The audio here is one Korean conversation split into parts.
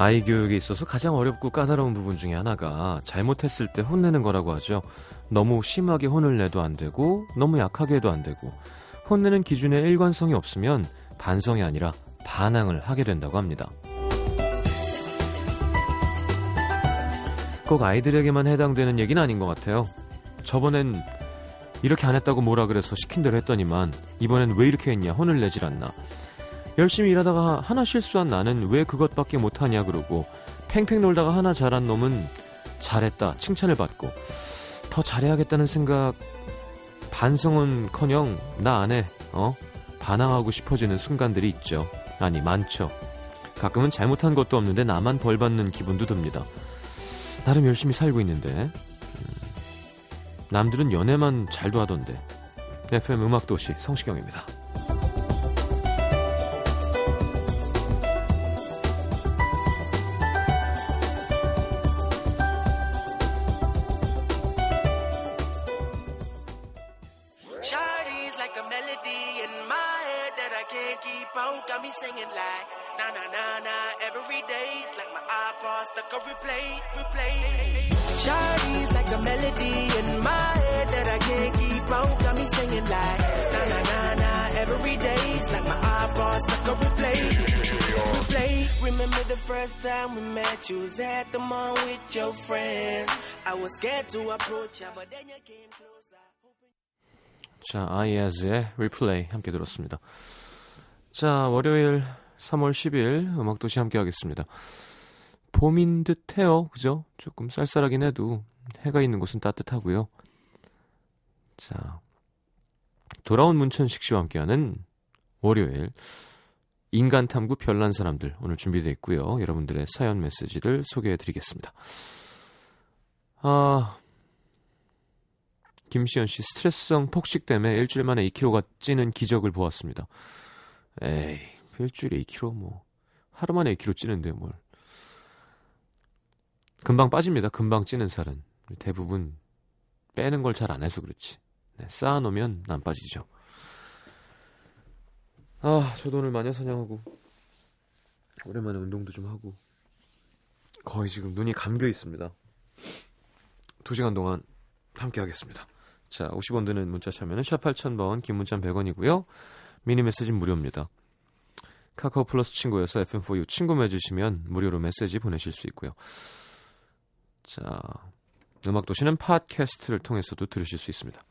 아이 교육에 있어서 가장 어렵고 까다로운 부분 중에 하나가 잘못했을 때 혼내는 거라고 하죠. 너무 심하게 혼을 내도 안 되고 너무 약하게 해도 안 되고 혼내는 기준에 일관성이 없으면 반성이 아니라 반항을 하게 된다고 합니다. 꼭 아이들에게만 해당되는 얘기는 아닌 것 같아요. 저번엔 이렇게 안 했다고 뭐라 그래서 시킨 대로 했더니만 이번엔 왜 이렇게 했냐 혼을 내질 않나 열심히 일하다가 하나 실수한 나는 왜 그것밖에 못하냐 그러고 팽팽 놀다가 하나 잘한 놈은 잘했다 칭찬을 받고 더 잘해야겠다는 생각 반성은커녕 나 안에 어? 반항하고 싶어지는 순간들이 있죠. 아니 많죠. 가끔은 잘못한 것도 없는데 나만 벌 받는 기분도 듭니다. 나름 열심히 살고 있는데. 음, 남들은 연애만 잘도 하던데. FM 음악도시 성시경입니다 first time we met, you was at the mall with your friends. I was scared to approach you, but then you came closer. 자, 아이아즈의 리플레이 함께 들었습니다. 자, 월요일 3월 10일 음악도시 함께 하겠습니다. 봄인 듯 해요. 그죠? 조금 쌀쌀하긴 해도 해가 있는 곳은 따뜻하고요. 자, 돌아온 문천식 씨와 함께하는 월요일 인간 탐구 별난 사람들 오늘 준비되어 있고요. 여러분들의 사연 메시지를 소개해 드리겠습니다. 아, 김시현 씨 스트레스성 폭식 때문에 일주일 만에 2kg가 찌는 기적을 보았습니다. 에이, 일주일에 2kg 뭐 하루 만에 2kg 찌는데 뭘. 금방 빠집니다. 금방 찌는 살은. 대부분 빼는 걸 잘 안 해서 그렇지. 네, 쌓아놓으면 안 빠지죠. 아, 저도 오늘 마녀 사냥하고 오랜만에 운동도 좀 하고 거의 지금 눈이 감겨 있습니다. 2시간 동안 함께 하겠습니다. 자, 50원 드는 문자 참여는 샵 8000번, 긴 문자 100원이고요. 미니 메시지는 무료입니다. 카카오 플러스 친구여서 FM4U 친구 맺으시면 무료로 메시지 보내실 수 있고요. 자, 음악도시는 팟캐스트를 통해서도 들으실 수 있습니다.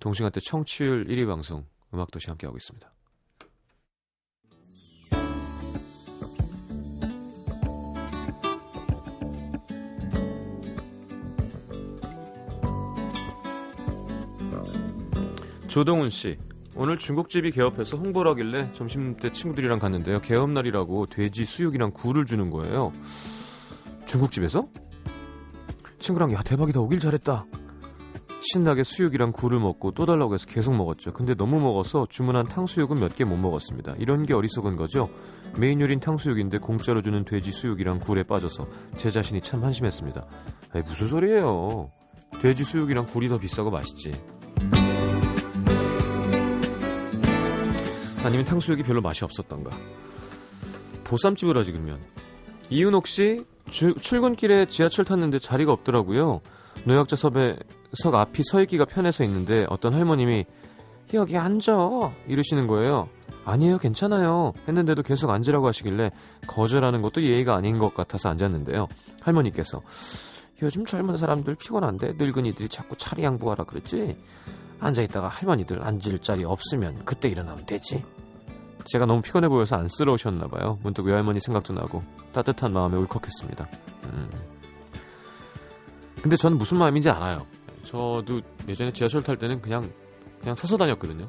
동시간 대 청취율 1위 방송 음악도시 함께하고 있습니다. 조동훈 씨, 오늘 중국집이 개업해서 홍보를 하길래 점심때 친구들이랑 갔는데요. 개업날이라고 돼지 수육이랑 굴을 주는 거예요. 중국집에서? 친구랑 야 대박이다 오길 잘했다 신나게 수육이랑 굴을 먹고 또 달라고 해서 계속 먹었죠. 근데 너무 먹어서 주문한 탕수육은 몇 개 못 먹었습니다. 이런 게 어리석은 거죠. 메인 요리는 탕수육인데 공짜로 주는 돼지 수육이랑 굴에 빠져서 제 자신이 참 한심했습니다. 아니, 무슨 소리예요. 돼지 수육이랑 굴이 더 비싸고 맛있지. 아니면 탕수육이 별로 맛이 없었던가. 보쌈집을 하지 그러면. 이은옥 씨 주, 출근길에 지하철 탔는데 자리가 없더라고요. 노약자 섭외 석 앞이 서 있기가 편해서 있는데 어떤 할머님이 여기 앉아 이러시는 거예요. 아니에요 괜찮아요 했는데도 계속 앉으라고 하시길래 거절하는 것도 예의가 아닌 것 같아서 앉았는데요. 할머니께서 요즘 젊은 사람들 피곤한데 늙은이들이 자꾸 차리 양보하라 그랬지 앉아있다가 할머니들 앉을 자리 없으면 그때 일어나면 되지. 제가 너무 피곤해 보여서 안쓰러우셨나 봐요. 문득 외할머니 생각도 나고 따뜻한 마음에 울컥했습니다. 음. 근데 저는 무슨 마음인지 알아요. 저도 예전에 지하철 탈 때는 그냥 그냥 서서 다녔거든요.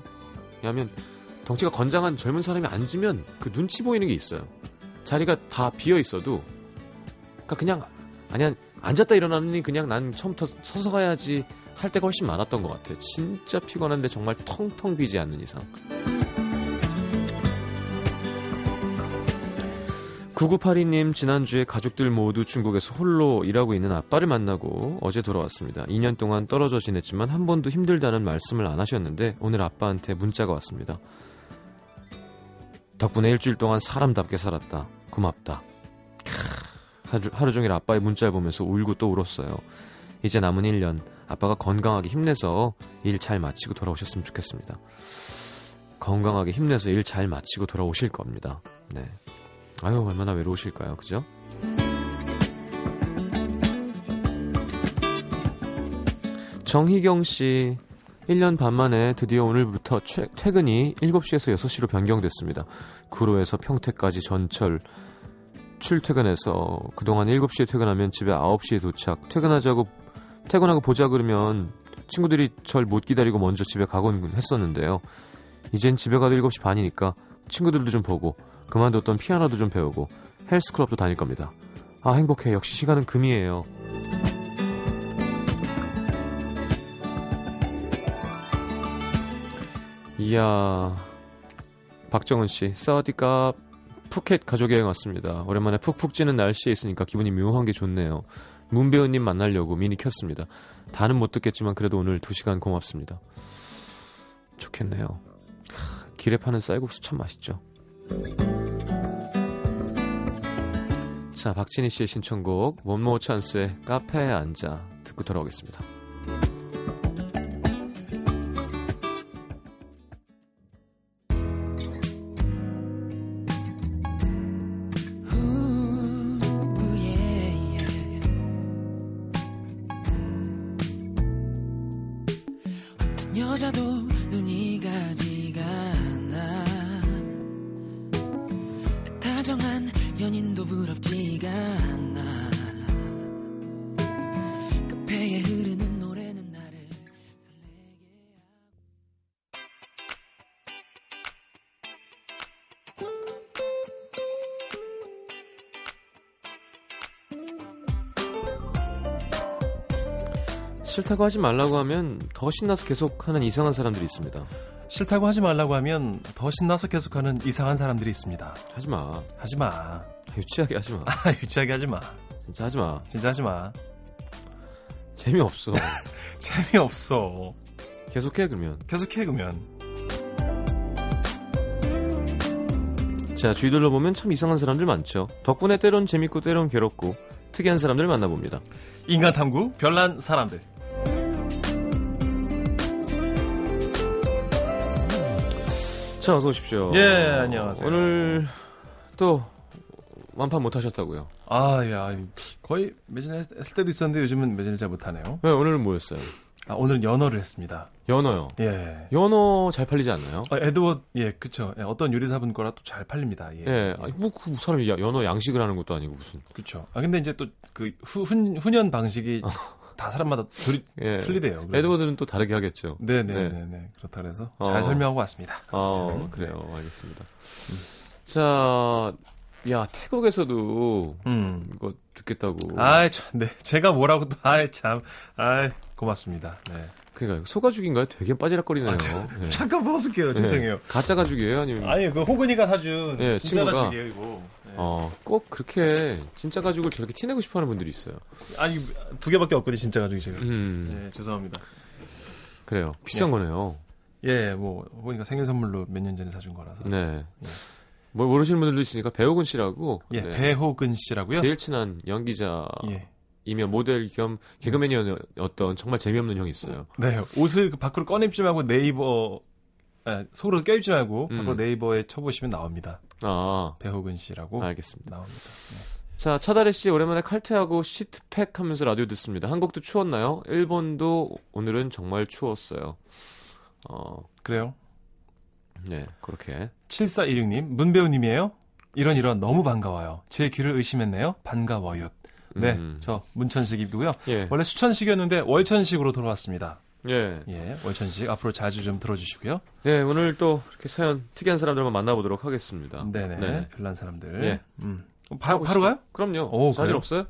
왜냐하면 덩치가 건장한 젊은 사람이 앉으면 그 눈치 보이는 게 있어요. 자리가 다 비어 있어도 그러니까 그냥 아니야 앉았다 일어나니 그냥 난 처음부터 서서 가야지 할 때가 훨씬 많았던 것 같아요. 진짜 피곤한데 정말 텅텅 비지 않는 이상. 9982님 지난주에 가족들 모두 중국에서 홀로 일하고 있는 아빠를 만나고 어제 돌아왔습니다. 2년 동안 떨어져 지냈지만 한 번도 힘들다는 말씀을 안 하셨는데 오늘 아빠한테 문자가 왔습니다. 덕분에 일주일 동안 사람답게 살았다. 고맙다. 하루, 종일 아빠의 문자를 보면서 울고 또 울었어요. 이제 남은 1년 아빠가 건강하게 힘내서 일 잘 마치고 돌아오셨으면 좋겠습니다. 건강하게 힘내서 일 잘 마치고 돌아오실 겁니다. 네. 아유, 얼마나 외로우실까요? 그죠? 정희경 씨, 1년 반 만에 드디어 오늘부터 최, 퇴근이 7시에서 6시로 변경됐습니다. 구로에서 평택까지 전철 출퇴근해서 그동안 7시에 퇴근하면 집에 9시에 도착. 퇴근하자고 퇴근하고 보자 그러면 친구들이 절 못 기다리고 먼저 집에 가곤 했었는데요. 이젠 집에 가도 7시 반이니까 친구들도 좀 보고 그만뒀던 피아노도 좀 배우고 헬스클럽도 다닐 겁니다. 아 행복해. 역시 시간은 금이에요. 이야 박정은 씨 사우디가 푸켓 가족 여행 왔습니다. 오랜만에 푹푹 찌는 날씨에 있으니까 기분이 묘한 게 좋네요. 문 배우님 만나려고 미니 켰습니다. 다는 못 듣겠지만 그래도 오늘 2시간 고맙습니다. 좋겠네요. 길에 파는 쌀국수 참 맛있죠. 자, 박진희 씨의 신청곡 원모 찬스의 카페에 앉아 듣고 돌아오겠습니다. 싫다고 하지 말라고 하면 더 신나서 계속하는 이상한 사람들이 있습니다. 싫다고 하지 말라고 하면 더 신나서 계속하는 이상한 사람들이 있습니다. 하지 마. 하지 마. 유치하게 하지 마. 아, 유치하게 하지 마. 진짜 하지 마. 진짜 하지 마. 재미없어. 재미없어. 계속해 그러면. 계속해, 그러면. 자, 주위들로 보면 참 이상한 사람들 많죠. 덕분에 때론 재밌고 때론 괴롭고 특이한 사람들 만나봅니다. 인간 탐구, 별난 사람들. 자, 어서 오십시오. 예, 안녕하세요. 오늘 또 완판 못 하셨다고요. 아, 야, 거의 매진 했- 했을 때도 있었는데 요즘은 매진을 잘 못하네요. 네, 오늘은 뭐였어요? 아, 오늘은 연어를 했습니다. 연어요. 예. 연어 잘 팔리지 않나요? 어, 에드워드, 예, 그쵸. 예, 어떤 요리사분 거라 또 잘 팔립니다. 예. 예, 아니, 뭐, 그 사람이 야- 연어 양식을 하는 것도 아니고 무슨. 그쵸. 아, 근데 이제 또 그 훈, 훈연 방식이 다 사람마다 조리, 예. 틀리대요. 그래서. 에드워드는 또 다르게 하겠죠. 네네네네. 네. 그렇다 그래서 어. 잘 설명하고 왔습니다. 아, 아무튼, 그래요. 알겠습니다. 자, 야, 태국에서도 음. 이거 듣겠다고. 아이, 참, 네. 제가 뭐라고 또, 아이, 참. 아이, 고맙습니다. 네. 그러니까 소가죽인가요? 되게 빠지락거리네요. 네. 잠깐 벗을게요. 죄송해요. 네. 가짜 가죽이에요? 아니면 아니, 그 호근이가 사준 예, 진짜 친구가. 가죽이에요, 이거. 네. 어, 꼭 그렇게 진짜 가죽을 저렇게 티내고 싶어 하는 분들이 있어요. 아니, 두 개밖에 없거든요, 진짜 가죽이 제가. 음, 네, 죄송합니다. 그래요. 비싼 네. 거네요. 예, 뭐, 호근이가 생일 선물로 몇 년 전에 사준 거라서. 네. 예. 뭐 모르시는 분들도 있으니까 배우근 씨라고 예, 네. 배호근 씨라고요? 제일 친한 연기자이며 예. 모델 겸 개그맨이었던 정말 재미없는 형이 있어요. 네, 옷을 그 밖으로 꺼내입지 말고 네이버, 아, 속으로 껴입지 말고 음. 밖으로 네이버에 쳐보시면 나옵니다. 아, 배호근 씨라고 알겠습니다. 나옵니다. 자, 차다리 씨 오랜만에 칼퇴하고 시트팩 하면서 라디오 듣습니다. 한국도 추웠나요? 일본도 오늘은 정말 추웠어요. 어, 그래요? 네, 그렇게. 7416님, 문배우님이에요? 이런 이런 너무 반가워요. 제 귀를 의심했네요. 반가워요. 네, 음. 저 문천식이고요. 예. 원래 수천식이었는데 월천식으로 돌아왔습니다. 예. 예, 월천식 앞으로 자주 좀 들어주시고요. 네, 오늘 또 이렇게 사연 특이한 사람들만 만나보도록 하겠습니다. 네네, 네. 별난 사람들. 예. 음, 바로 바로 가요? 그럼요. 오, 사진 그래요? 없어요?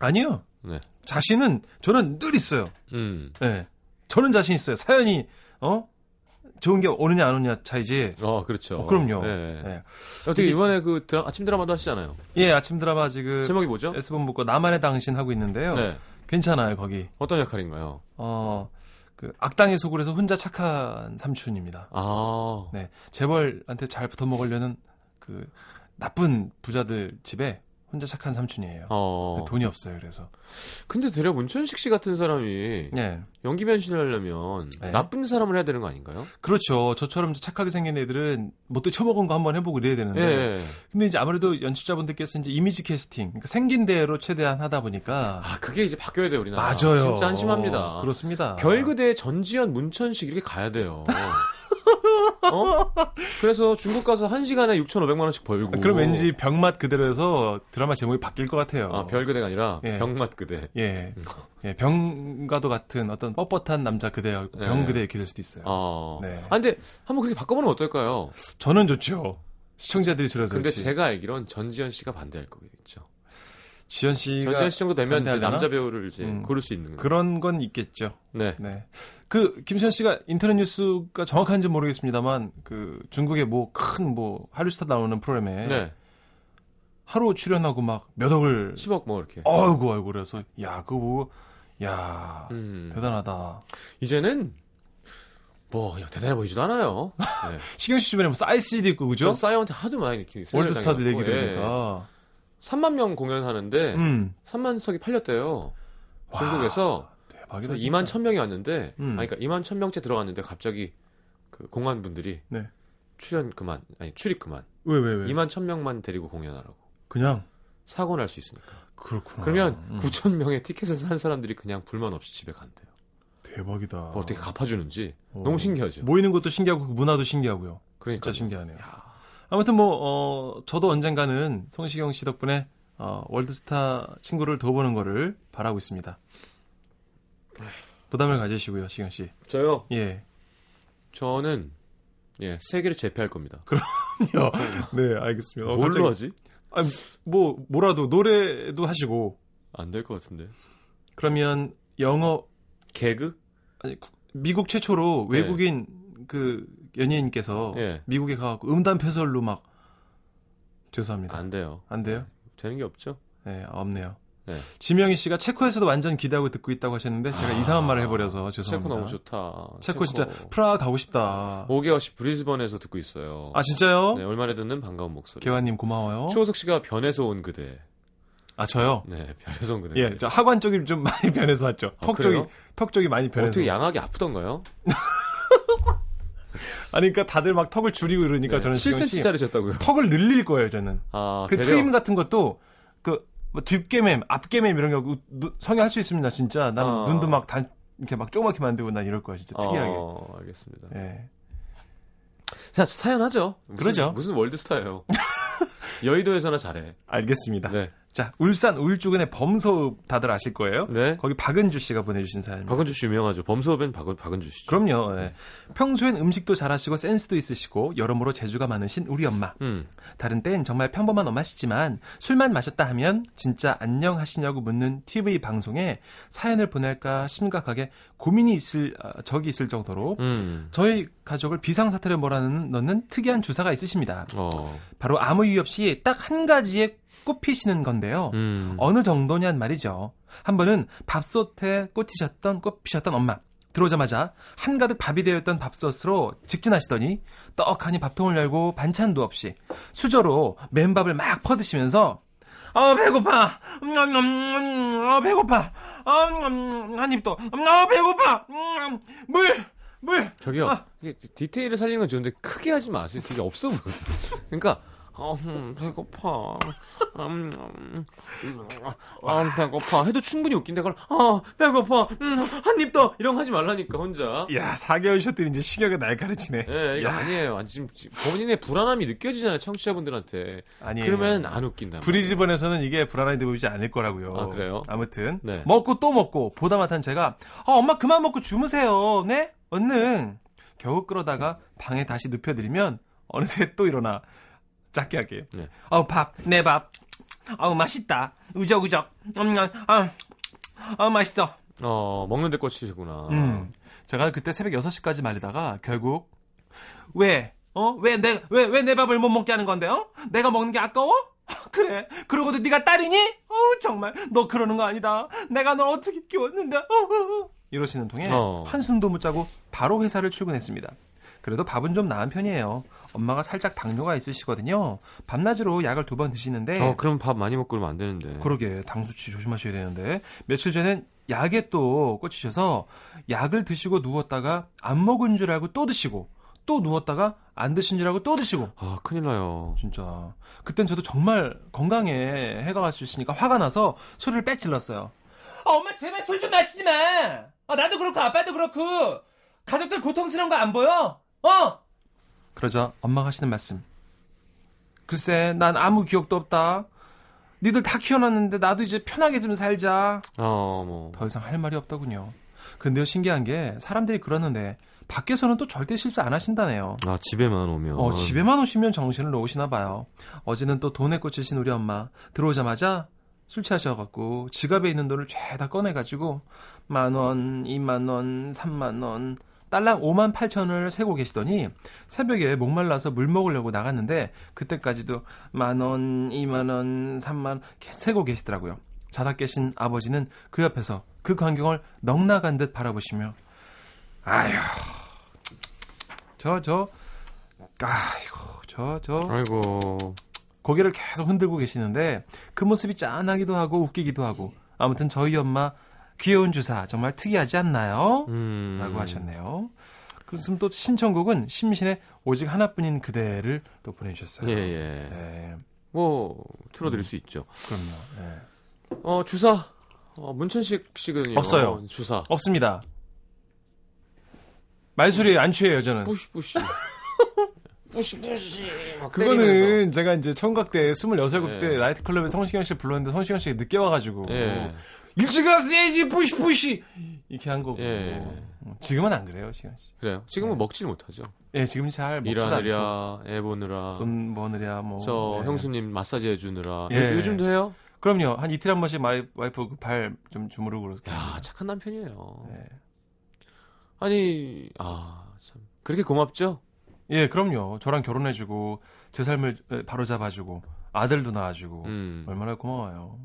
아니요. 네. 자신은 저는 늘 있어요. 음. 예, 저는 자신 있어요. 사연이 어 좋은 게 오느냐 안 오느냐 차이지. 어, 그렇죠. 어, 그럼요. 예. 예. 어떻게 이번에 그 드라, 아침 드라마도 하시잖아요. 예, 아침 드라마 지금 제목이 뭐죠? S본부 거 나만의 당신 하고 있는데요. 네. 괜찮아요, 거기. 어떤 역할인가요? 어, 그 악당의 속으로서 혼자 착한 삼촌입니다. 아. 네. 재벌한테 잘 붙어 먹으려는 그 나쁜 부자들 집에 혼자 착한 삼촌이에요. 어. 돈이 없어요. 그래서 근데 대략 문천식 씨 같은 사람이 예 연기 변신을 하려면 네. 나쁜 사람을 해야 되는 거 아닌가요? 그렇죠. 저처럼 착하게 생긴 애들은 뭐또 처먹은 거 한번 해보고 이래야 되는데 예. 근데 이제 아무래도 연출자분들께서 이제 이미지 캐스팅 그러니까 생긴 대로 최대한 하다 보니까 아 그게 이제 바뀌어야 돼요 우리나라. 맞아요. 진짜 한심합니다. 그렇습니다. 별그대 전지현 문천식 이렇게 가야 돼요. 어? 그래서 중국 가서 한 시간에 6,500만 원씩 벌고. 그럼 왠지 병맛 그대로 해서 드라마 제목이 바뀔 것 같아요. 아 별그대가 아니라 예. 병맛 그대. 예. 예, 병과도 같은 어떤 뻣뻣한 남자 그대, 네. 병그대 기될 수도 있어요. 어. 네. 아 근데 한번 그렇게 바꿔보면 어떨까요? 저는 좋죠. 시청자들이 줄여서 근데 그렇지. 제가 알기론 전지현 씨가 반대할 거겠죠. 지현 씨가 전지현 씨 정도 되면 이제? 남자 배우를 이제 음. 고를 수 있는. 그런 건 있겠죠. 네. 네. 그 김시현 씨가 인터넷 뉴스가 정확한지 는 모르겠습니다만 그 중국의 뭐큰뭐 한류 스타 나오는 프로그램에 네. 하루 출연하고 막 몇 억을 10억 뭐 이렇게. 어이구 어이구 그래서 야 그거 보고 야 음. 대단하다. 이제는 뭐 그냥 대단해 보이지도 않아요. 네. 시경 씨 주변에 뭐 사이시도 있고 그죠? 전 싸이한테 하도 많이 이렇게 월드 스타들 얘기 예. 들으니까. 3만 명 공연하는데 음. 3만 석이 팔렸대요. 와, 중국에서 대박이다. 그래서 진짜. 2만 1,000명이 왔는데 음. 아니 그러니까 2만 1,000명째 들어갔는데 갑자기 그 공안 분들이 네. 출연 그만 아니 출입 그만 왜 왜 왜? 2만 1,000명만 데리고 공연하라고 그냥 사고 날 수 있으니까. 그렇구나. 그러면 음. 9천 명의 티켓을 산 사람들이 그냥 불만 없이 집에 간대요. 대박이다. 뭐 어떻게 갚아주는지 어. 너무 신기하죠. 모이는 것도 신기하고 그 문화도 신기하고요. 그러니까 진짜 신기하네요. 아무튼 뭐 어, 저도 언젠가는 성시경 씨 덕분에 어, 월드스타 친구를 더 보는 거를 바라고 있습니다. 부담을 가지시고요, 시경 씨. 저요. 예. 저는 예 세계를 제패할 겁니다. 네, 알겠습니다. 어, 뭘로 갑자기- 하지? 아니, 뭐 뭐라도 노래도 하시고 안 될 것 같은데. 그러면 영어 개그? 아니, 구- 미국 최초로 네. 외국인 그 연예인께서 예. 미국에 가갖고 음담 패설로 막 죄송합니다. 안 돼요. 안 돼요? 되는 게 없죠. 네, 없네요. 네. 지명희 씨가 체코에서도 완전 기대하고 듣고 있다고 하셨는데 제가 이상한 말을 해버려서 체코 죄송합니다. 너무 좋다. 체코 진짜 프라하 가고 싶다. 5개월씩 브리즈번에서 듣고 있어요. 아 진짜요? 네, 얼마나 듣는 반가운 목소리. 개화님 고마워요. 추호석 씨가 변해서 온 그대. 아 저요? 네, 변해서 온 그대. 예, 저 하관 쪽이 좀 많이 변해서 왔죠. 아, 턱 그래요? 쪽이 턱 쪽이 많이 변해서. 어떻게 양악이 아프던가요? 아니 그러니까 다들 막 턱을 줄이고 이러니까 네, 저는 지금 7cm 씨 자르셨다고요? 턱을 늘릴 거예요 저는. 아, 그. 트임 같은 것도 그 뭐 뒷개맴, 앞개맴 이런 거 우- 성형할 수 있습니다 진짜. 난 아. 눈도 막 단 이렇게 막 조그맣게 만들고 난 이럴 거야 진짜 특이하게. 어, 알겠습니다. 예. 자, 사연 하죠. 무슨, 그러죠. 무슨 월드스타예요. 여의도에서나 잘해. 알겠습니다. 네. 자 울산 울주군의 범서읍 다들 아실 거예요. 네. 거기 박은주 씨가 보내주신 사연입니다. 박은주 씨 유명하죠. 범수업엔 박, 박은주 씨. 그럼요. 예. 평소엔 음식도 잘하시고 센스도 있으시고 여러모로 재주가 많으신 우리 엄마. 음. 다른 땐 정말 평범한 엄마시지만 술만 마셨다 하면 진짜 안녕하시냐고 묻는 TV 방송에 사연을 보낼까 심각하게 고민이 있을 아, 적이 있을 정도로 음. 저희 가족을 비상사태를 몰아넣는 넣는 특이한 주사가 있으십니다. 어. 바로 아무 이유 없이 딱 한 가지에 꼽히시는 건데요. 음. 어느 정도냔 말이죠. 한 번은 밥솥에 꽂히셨던 꼽히셨던 엄마. 들어오자마자 한가득 밥이 되어 있던 밥솥으로 직진하시더니 떡하니 밥통을 열고 반찬도 없이 수저로 맨밥을 막 퍼드시면서 아 배고파 음, 음, 음, 아 배고파 아, 음, 한입 더아 배고파 음, 물 물 저기요. 아. 디테일을 살리는 건 좋은데 크게 하지 마세요. 되게 없어 보여. 그러니까 어, 음, 배고파. 음, 음, 음, 아, 배고파. 해도 충분히 웃긴데 그걸 아, 배고파. 음, 한입 더. 이런 거 하지 말라니까 혼자. 야 4개월 쉬었더니 이제 식욕이 날 가르치네 예, 이거 야. 아니에요. 아니, 지금 지금 본인의 불안함이 느껴지잖아요, 청취자분들한테. 아니에요 그러면 안 웃긴다. 브리즈번에서는 이게 불안하게 보이지 않을 거라고요. 아, 그래요? 아무튼 네. 먹고 또 먹고 보다 못한 제가 아, 엄마 그만 먹고 주무세요. 네? 얼른 겨우 끌어다가 방에 다시 눕혀드리면 어느새 또 일어나 작게 할게요. 네. 어우 밥, 내 밥. 어우 맛있다. 우적우적. 음, 아, 아, 맛있어. 어, 먹는 데 꽂히시구나. 음. 제가 그때 새벽 6시까지 말리다가 결국 왜? 어? 왜 내 왜 왜 내 밥을 못 먹게 하는 건데? 어? 내가 먹는 게 아까워? 그래. 그러고도 네가 딸이니? 어우 정말 너 그러는 거 아니다. 내가 널 어떻게 키웠는데? 어, 어, 어. 이러시는 통에 어. 한숨도 못 자고 바로 회사를 출근했습니다. 그래도 밥은 좀 나은 편이에요. 엄마가 살짝 당뇨가 있으시거든요. 밤낮으로 약을 두 번 드시는데 어, 그럼 밥 많이 먹고 그러면 안 되는데. 그러게 당 수치 조심하셔야 되는데 며칠 전엔 약에 또 꽂히셔서 약을 드시고 누웠다가 안 먹은 줄 알고 또 드시고 또 누웠다가 안 드신 줄 알고 또 드시고 아, 큰일 나요. 진짜 그땐 저도 정말 건강에 해가 갈 수 있으니까 화가 나서 소리를 빽 질렀어요. 아, 엄마 제발 술 좀 마시지 마. 아, 나도 그렇고 아빠도 그렇고 가족들 고통스러운 거 안 보여? 어? 그러자 엄마가 하시는 말씀. 글쎄, 난 아무 기억도 없다. 니들 다 키워놨는데 나도 이제 편하게 좀 살자. 어, 뭐. 더 이상 할 말이 없더군요. 근데요, 신기한 게 사람들이 그러는데 밖에서는 또 절대 실수 안 하신다네요. 아, 집에만 오면. 어, 집에만 오시면 정신을 놓으시나 봐요. 어제는 또 돈에 꽂히신 우리 엄마 들어오자마자 술 취하셔갖고 지갑에 있는 돈을 죄다 꺼내가지고 만 원, 이만 원, 삼만 원, 딸랑 5만 8천을 세고 계시더니 새벽에 목말라서 물 먹으려고 나갔는데 그때까지도 만 원, 이만 원, 삼만 원 세고 계시더라고요. 자다 깨신 아버지는 그 옆에서 그 광경을 넋나간 듯 바라보시며 아휴 저 저 아이고 저 저 아이고. 고개를 계속 흔들고 계시는데 그 모습이 짠하기도 하고 웃기기도 하고 아무튼 저희 엄마 귀여운 주사 정말 특이하지 않나요? 음. 라고 하셨네요. 그럼 또 신청곡은 심신의 오직 하나뿐인 그대를 또 보내주셨어요. 예, 예. 네, 뭐, 틀어드릴 수 있죠. 그럼요. 네. 어, 주사. 어, 문천식 씨거든요. 없어요. 어, 주사. 없습니다. 말소리 안 취해요, 저는. 뿌시, 뿌시. 뿌시, 뿌시. 막 때리면서. 그거는 제가 이제 청각 때 26, 7때 예. 나이트클럽에 성시경 씨를 불렀는데 성시경 씨가 늦게 와가지고 예. 일찍 왔어야지 뿌시 뿌시 이렇게 한 거고 예. 어, 지금은 안 그래요 시경 씨. 그래요. 지금은 네. 먹질 못하죠. 예 지금 잘 일하느랴, 애 보느라. 돈 버느랴 뭐. 저 예. 형수님 마사지 해주느라. 예. 요, 즘도 해요? 그럼요 한 이틀 한 번씩 마이, 와이프 발 좀 주무르고 그렇게. 야, 착한 남편이에요. 예. 아니, 아, 참. 그렇게 고맙죠? 예 그럼요 저랑 결혼해주고 제 삶을 바로 잡아주고 아들도 낳아주고 음, 얼마나 고마워요.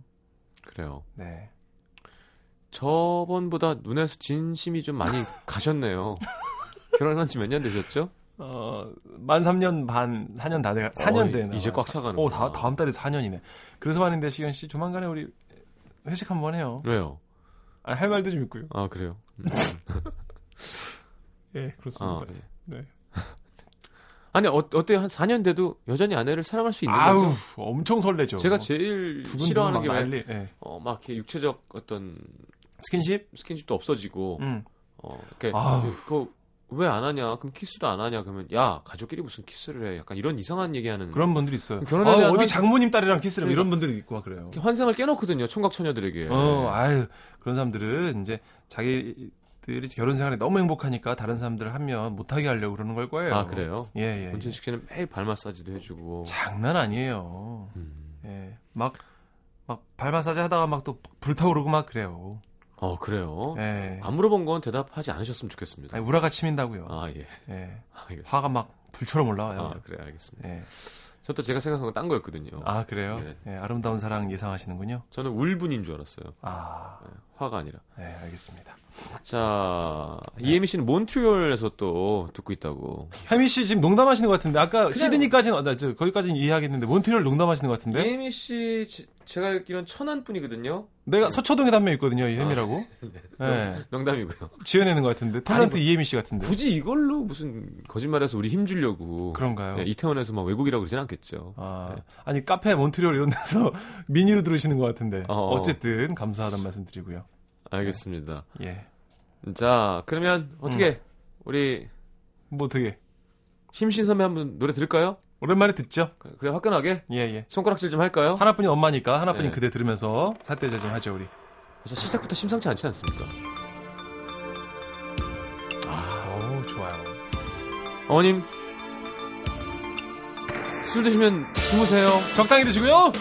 그래요. 네. 저번보다 눈에서 진심이 좀 많이 가셨네요. 결혼한 지 몇 년 되셨죠? 어 만 3년 반 4년 다 돼. 4년 어, 되나. 이제 꽉 차가는 어, 다, 다음 달에 4년이네. 그래서 말인데, 시경 씨, 조만간에 우리 회식 한번 해요. 왜요? 아, 할 말도 좀 있고요. 아, 그래요. 예, 그렇습니다. 아, 예. 네. 아니, 어, 어때요? 한 4년 돼도 여전히 아내를 사랑할 수 있는 아우, 거죠? 엄청 설레죠. 제가 제일 두근두근 싫어하는 막게 왜, 난리. 예. 어, 막 이렇게 육체적 어떤 스킨십? 스킨십도 없어지고, 음. 어, 이렇게, 아우. 그거 왜안 하냐? 그럼 키스도 안 하냐? 그러면, 야, 가족끼리 무슨 키스를 해? 약간 이런 이상한 얘기하는. 그런 분들이 있어요. 결혼에 아, 어디 환- 장모님 딸이랑 키스를 해. 그러니까. 이런 분들이 있고 막 그래요. 환상을 깨놓거든요, 총각 처녀들에게. 어, 아유, 그런 사람들은 이제 자기들이 결혼 생활에 너무 행복하니까 다른 사람들을 하면 못하게 하려고 그러는 걸 거예요. 아, 그래요? 예, 예. 예. 문천식 씨는 매일 발 마사지도 해주고. 장난 아니에요. 음. 예. 막, 막, 발 마사지 하다가 막 또 불타오르고 막 그래요. 어, 그래요? 예. 안 물어본 건 대답하지 않으셨으면 좋겠습니다. 아니, 우라가 치민다고요. 아, 예. 예. 알겠습니다. 화가 막 불처럼 올라와요. 아, 그래, 알겠습니다. 예. 저도 제가 생각한 건 딴 거였거든요. 아, 그래요? 예. 예, 아름다운 사랑 예상하시는군요. 저는 울분인 줄 알았어요. 아, 예, 화가 아니라. 네, 알겠습니다. 자, 이혜미 씨는 몬트리올에서 또 듣고 있다고. 혜미 씨 지금 농담하시는 것 같은데, 아까 시드니까지는, 어, 나, 저, 거기까지는 이해하겠는데, 몬트리올 농담하시는 것 같은데? 이혜미 씨, 지- 제가 알기로는 천안 분이거든요. 내가 서초동에 단명 있거든요, 이 혜미라고. 예. 농담이고요. 지어내는 것 같은데, 탤런트 아니, 이혜미 씨 같은데. 굳이 이걸로 무슨 거짓말해서 우리 힘 주려고. 그런가요? 예, 이태원에서 막 외국이라고 그러진 않겠죠. 아, 네. 아니 카페 몬트리올 이런 데서 미니로 들으시는 것 같은데 어. 어. 쨌든 감사하다는 말씀 드리고요. 알겠습니다. 예, 자, 그러면 어떻게 우리 뭐 어떻게 심신 선배 한번 노래 들을까요? 오랜만에 듣죠? 그래 화끈하게 예, 예. 손가락질 좀 할까요? 하나뿐인 엄마니까 하나뿐인 네. 그대 들으면서 살대절 좀 하죠 우리. 벌써 시작부터 심상치 않지 않습니까? 오 좋아요. 어머님 술 드시면 주무세요. 적당히 드시고요.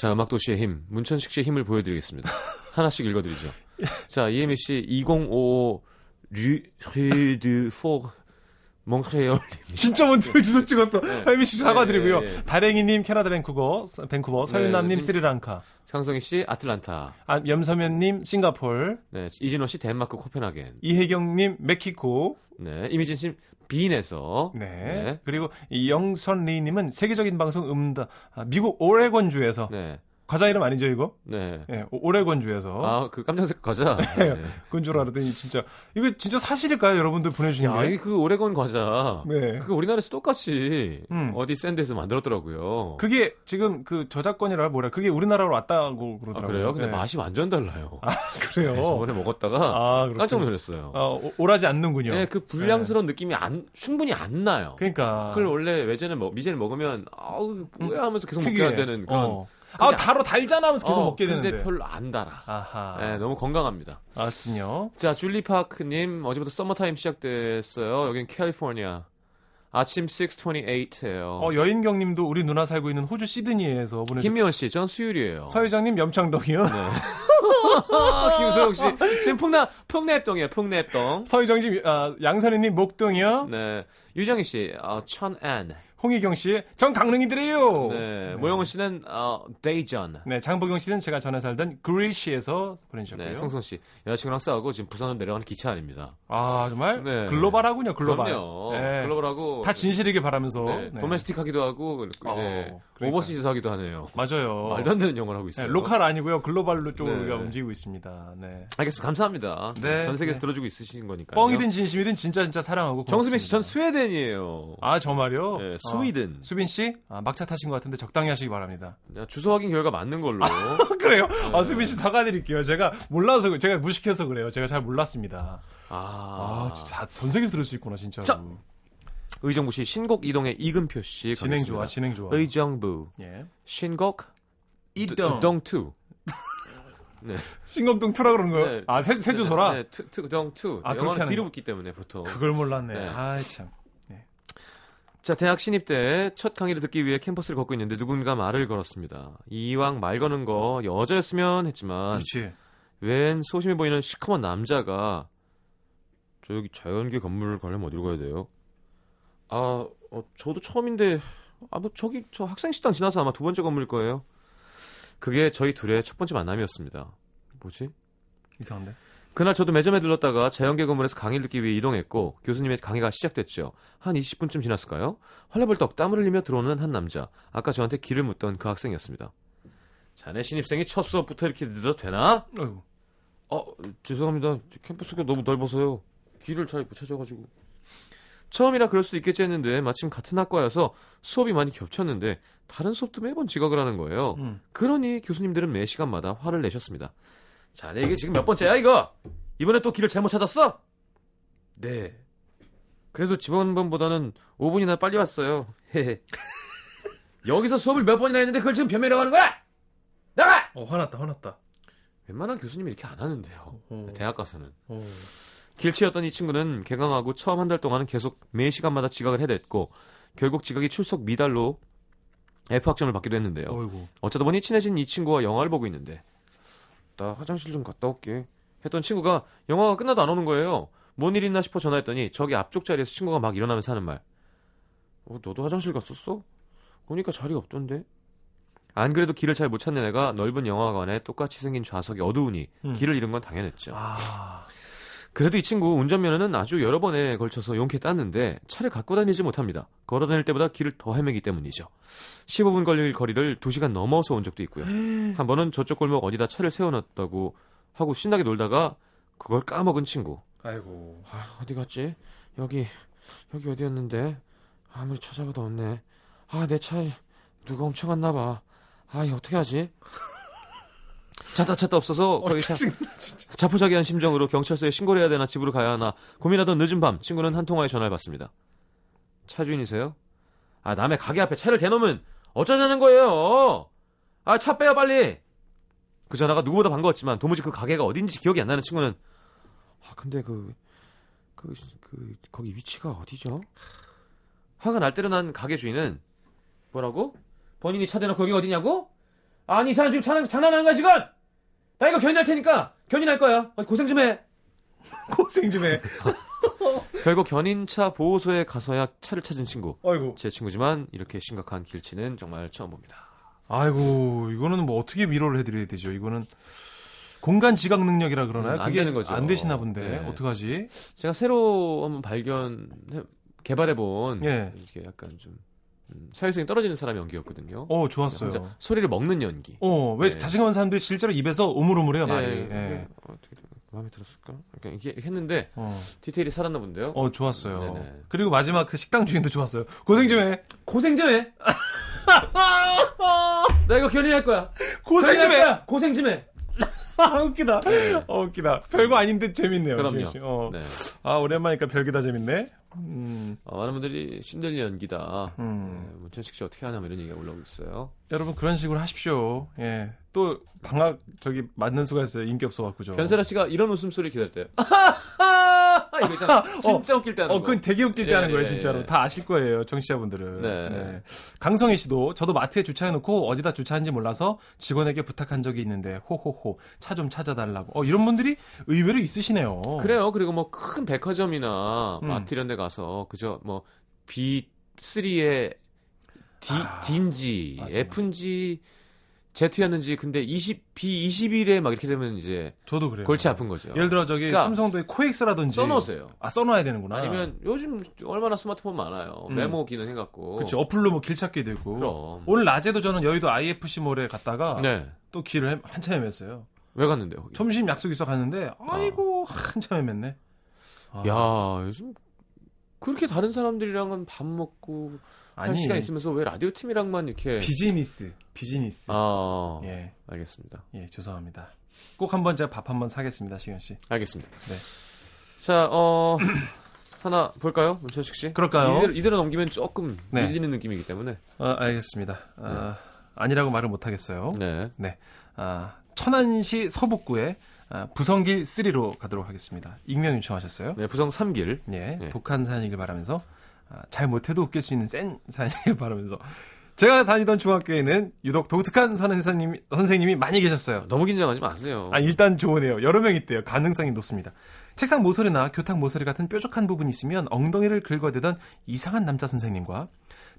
자, 음악도시의 힘, 문천식 씨의 힘을 보여드리겠습니다. 하나씩 읽어드리죠. 자, 이혜미 씨, 2055 rue, rue du Fort, Montréal. 진짜 몬트리올 주소 찍었어. 네. 혜미 씨 사과드리고요. 네, 네, 네. 다랭이님 캐나다 밴쿠버, 밴쿠버, 서윤남님 네, 스리랑카, 상성희 씨, 아틀란타. 아, 염서면님 싱가폴, 네, 이진호 씨, 덴마크 코펜하겐. 이혜경님 멕시코, 네, 이미진 씨, 빈에서. 네. 그리고 이 영선리님은 세계적인 방송 음다 아, 미국 오레곤주에서 네, 과자 이름 아니죠 이거? 네. 예, 오- 오레곤주에서 아, 그 깜짝색 과자. 네. 그건 줄 알았더니 진짜 이거 진짜 사실일까요 여러분들 보내주신 야, 게? 이그 오레곤 과자. 네. 그거 우리나라에서 똑같이 음. 어디 샌드에서 만들었더라고요. 그게 지금 그 저작권이라 뭐라 그게 우리나라로 왔다고 아, 그러더라고요. 그래요? 근데 네. 맛이 완전 달라요. 아, 그래요. 네, 저번에 먹었다가 아. 깜짝 놀랐어요. 어, 오- 오라지 않는군요. 네, 그 불량스러운 느낌이 안, 충분히 안 나요. 그러니까 그걸 원래 외제는 먹, 미제는 먹으면 아우 뭐야 하면서 계속 먹게 특유의. 되는 그런. 어. 아 달어 달잖아 하면서 계속 어, 먹게 근데 되는데. 별로 안 달아. 아하. 네, 너무 건강합니다. 아무튼요. 자, 줄리 파크님 어제부터 서머타임 시작됐어요. 여긴 캘리포니아. 아침 6:28예요. 어 여인경님도 우리 누나 살고 있는 호주 시드니에서 보내. 김미원 씨, 전 수유리예요. 서유정님 염창동이요. 네. 아, 김소영 씨, 지금 풍나 풍납동이에요. 풍납동. 서유정님 아, 양선희님 목동이요. 네, 유정희 씨, 어, 천안. 홍희경 씨, 전 강릉이들이에요. 네, 모영은 씨는 어, 대전. 네, 장보경 씨는 제가 전에 살던 구리시에서 보내주셨고요. 네, 송송 씨, 여자친구랑 싸우고 지금 부산으로 내려가는 기차 안입니다. 아 정말 네. 글로벌하군요, 글로벌. 그럼요. 네. 글로벌하고 다 진실이길 바라면서. 네, 네. domestic하기도 하고 네, 어, 그러니까요. overseas 하기도 하네요. 맞아요. 말도 안 되는 영어를 하고 있어요. 네, 로컬 아니고요, 글로벌로 쪽으로 네. 우리가 움직이고 있습니다. 네. 알겠습니다. 감사합니다. 네, 전 세계에서 네. 들어주고 있으신 거니까. 뻥이든 진심이든 진짜 진짜 사랑하고. 정수빈 씨, 전. 스웨덴이에요. 아, 저 말이요? 네, 어, 스위든. 수빈 씨, 아, 막차 타신 것 같은데 적당히 하시기 바랍니다. 네, 주소 확인 결과 맞는 걸로. 그래요? 네. 아, 수빈 씨 사과드릴게요. 제가 몰라서, 제가 무식해서 그래요. 제가 잘 몰랐습니다. 아, 아, 진짜 다전 세계에서 들을 수 있구나, 진짜로. 자, 의정부 씨 신곡 이동의 이금표 씨 진행 가겠습니다. 좋아, 진행 좋아. 의정부 예. 신곡 이동. 동2 네. 신곡동 투라 그러는 거요? 네. 아, 세, 세조소라? 네, 트, 트, 동2 아, 그렇게 영어는 뒤로 거. 붙기 때문에 보통 그걸 몰랐네. 네. 아이, 참. 자 대학 신입 때 첫 강의를 듣기 위해 캠퍼스를 걷고 있는데 누군가 말을 걸었습니다 이왕 말 거는 거 여자였으면 했지만 그렇지. 웬 소심해 보이는 시커먼 남자가 저 여기 자연계 건물 가려면 어디로 가야 돼요? 아, 어, 저도 처음인데 아 뭐 저기 저 학생 식당 지나서 아마 두 번째 건물일 거예요. 그게 저희 둘의 첫 번째 만남이었습니다. 뭐지? 이상한데? 그날 저도 매점에 들렀다가 자연계 건물에서 강의를 듣기 위해 이동했고 교수님의 강의가 시작됐죠. 한 20분쯤 지났을까요? 헐레벌떡 땀을 흘리며 들어오는 한 남자. 아까 저한테 길을 묻던 그 학생이었습니다. 자네 신입생이 첫 수업부터 이렇게 늦어도 되나? 어휴. 어, 죄송합니다. 캠퍼스가 너무 넓어서요. 길을 잘 못 찾아가지고. 처음이라 그럴 수도 있겠지 했는데 마침 같은 학과여서 수업이 많이 겹쳤는데 다른 수업도 매번 지각을 하는 거예요. 음. 그러니 교수님들은 매 시간마다 화를 내셨습니다. 자네 이게 지금 몇 번째야 이거? 이번에 또 길을 잘못 찾았어? 네. 그래도 지난번보다는 5분이나 빨리 왔어요. 여기서 수업을 몇 번이나 했는데 그걸 지금 변명이라고 하는 거야? 나가! 어, 화났다, 화났다. 웬만한 교수님이 이렇게 안 하는데요. 어. 대학 가서는. 어. 길치였던 이 친구는 개강하고 처음 한 달 동안은 계속 매 시간마다 지각을 해댔고 결국 지각이 출석 미달로 F 학점을 받기도 했는데요. 어이구. 어쩌다 보니 친해진 이 친구와 영화를 보고 있는데 나 화장실 좀 갔다 올게 했던 친구가 영화가 끝나도 안 오는 거예요. 뭔 일 있나 싶어 전화했더니 저기 앞쪽 자리에서 친구가 막 일어나면서 하는 말. 어, 너도 화장실 갔었어? 오니까 자리가 없던데. 안 그래도 길을 잘 못 찾는 애가 넓은 영화관에 똑같이 생긴 좌석이 어두우니 음. 길을 잃은 건 당연했죠. 아. 그래도 이 친구 운전면허는 아주 여러 번에 걸쳐서 용케 땄는데 차를 갖고 다니지 못합니다. 걸어 다닐 때보다 길을 더 헤매기 때문이죠. 15분 걸릴 거리를 2시간 넘어서 온 적도 있고요. 한 번은 저쪽 골목 어디다 차를 세워놨다고 하고 신나게 놀다가 그걸 까먹은 친구. 아이고. 아, 어디 갔지? 여기 여기 어디였는데? 아무리 찾아봐도 없네. 아, 내 차 누가 훔쳐갔나 봐. 아, 이 어떻게 하지? 찾다 찾다 없어서 거의 차, 자포자기한 심정으로 경찰서에 신고를 해야 되나 집으로 가야 하나 고민하던 늦은 밤 친구는 한 통화에 전화를 받습니다. 차 주인이세요? 아, 남의 가게 앞에 차를 대놓으면 어쩌자는 거예요? 아, 차 빼요 빨리. 그 전화가 누구보다 반가웠지만 도무지 그 가게가 어딘지 기억이 안 나는 친구는 아, 근데 그, 그, 그, 거기 위치가 어디죠? 화가 날 대로 난 가게 주인은, 뭐라고? 본인이 차 대놓고 여기 어디냐고? 아니 이 사람 지금 장난, 장난하는 거야 지금? 나 이거 견인할 테니까 견인할 거야. 어, 고생 좀 해. 고생 좀 해. 결국 견인차 보호소에 가서야 차를 찾은 친구. 아이고. 제 친구지만 이렇게 심각한 길치는 정말 처음 봅니다. 아이고, 이거는 뭐 어떻게 위로를 해드려야 되죠? 이거는 공간 지각 능력이라 그러나요? 음, 안 그게 되는 거죠. 안 되시나 본데 네. 어떡하지? 제가 새로 한번 발견 개발해 본 예. 이게 약간 좀 음, 사회성이 떨어지는 사람 연기였거든요. 어, 좋았어요. 소리를 먹는 연기. 어, 왜 네. 자신감 사람들이 실제로 입에서 우물우물해요, 말이. 예, 예. 예. 어, 어떻게 마음에 들었을까? 이게 했는데 어. 디테일이 살았나 본데요. 어, 좋았어요. 네네. 그리고 마지막 그 식당 주인도 좋았어요. 고생 좀 해. 고생 좀 해. 나 이거 견인할 거야. 고생 좀 해. 거야. 고생 좀 해. 아, 웃기다. 어, 웃기다. 별거 아닌데 재밌네요. 그럼요. 어. 네. 아, 오랜만이니까 별게 다 재밌네. 음, 어, 많은 분들이 신들리 연기다. 음. 네, 문천식 씨 어떻게 하냐 뭐 이런 얘기가 올라오고 있어요. 여러분 그런 식으로 하십시오. 예. 또 방학 저기 맞는 수가 있어요. 인기 없어 갖고죠. 변세라 씨가 이런 웃음소리 기다릴 때. 이거 있잖아. 진짜 웃길 때 하는 어, 거. 그건 되게 웃길 때 예, 하는 거예요, 예, 진짜로. 예. 다 아실 거예요, 청취자분들은. 네. 강성희 씨도 저도 마트에 주차해놓고 어디다 주차한지 몰라서 직원에게 부탁한 적이 있는데 호호호 차 좀 찾아달라고. 어, 이런 분들이 의외로 있으시네요. 그래요. 그리고 뭐 큰 백화점이나 음. 마트 이런 데 가서 그저 뭐 B3의 D, 아, D인지 맞아요. F인지 Z였는지 근데 20 B21에 막 이렇게 되면 이제 저도 그래요. 골치 아픈 거죠. 예를 들어 저기 그러니까 삼성도의 코엑스라든지 써놓으세요. 아 써놔야 되는구나. 아니면 요즘 얼마나 스마트폰 많아요. 음. 메모 기능 해갖고. 그렇죠. 어플로 뭐 길 찾기도 있고. 그럼. 오늘 낮에도 저는 여의도 IFC몰에 갔다가 네. 또 길을 한참 헤맸어요. 왜 갔는데요? 거기? 점심 약속 있어 갔는데 아이고 한참 헤맸네. 아, 야 요즘 그렇게 다른 사람들이랑은 밥 먹고 할 아니 시간 있으면서 왜 라디오 팀이랑만 이렇게 비즈니스 비즈니스. 아 예, 알겠습니다. 예, 죄송합니다. 꼭 한번 제가 밥 한번 사겠습니다, 시현 씨. 알겠습니다. 네. 자, 어, 하나 볼까요? 문천식 씨? 그럴까요? 이대로, 이대로 넘기면 조금 네. 밀리는 느낌이기 때문에. 어, 알겠습니다. 아, 아니라고 말을 못 하겠어요. 네. 아, 천안시 서북구에 아, 부성길 3로 가도록 하겠습니다. 익명 요청하셨어요? 네, 부성 3길. 예, 네. 독한 사연이길 바라면서 아, 잘 못해도 웃길 수 있는 센 사연이길 바라면서 제가 다니던 중학교에는 유독 독특한 선생님이, 선생님이 많이 계셨어요. 너무 긴장하지 마세요. 아, 일단 좋으네요. 여러 명 있대요. 가능성이 높습니다. 책상 모서리나 교탁 모서리 같은 뾰족한 부분이 있으면 엉덩이를 긁어대던 이상한 남자 선생님과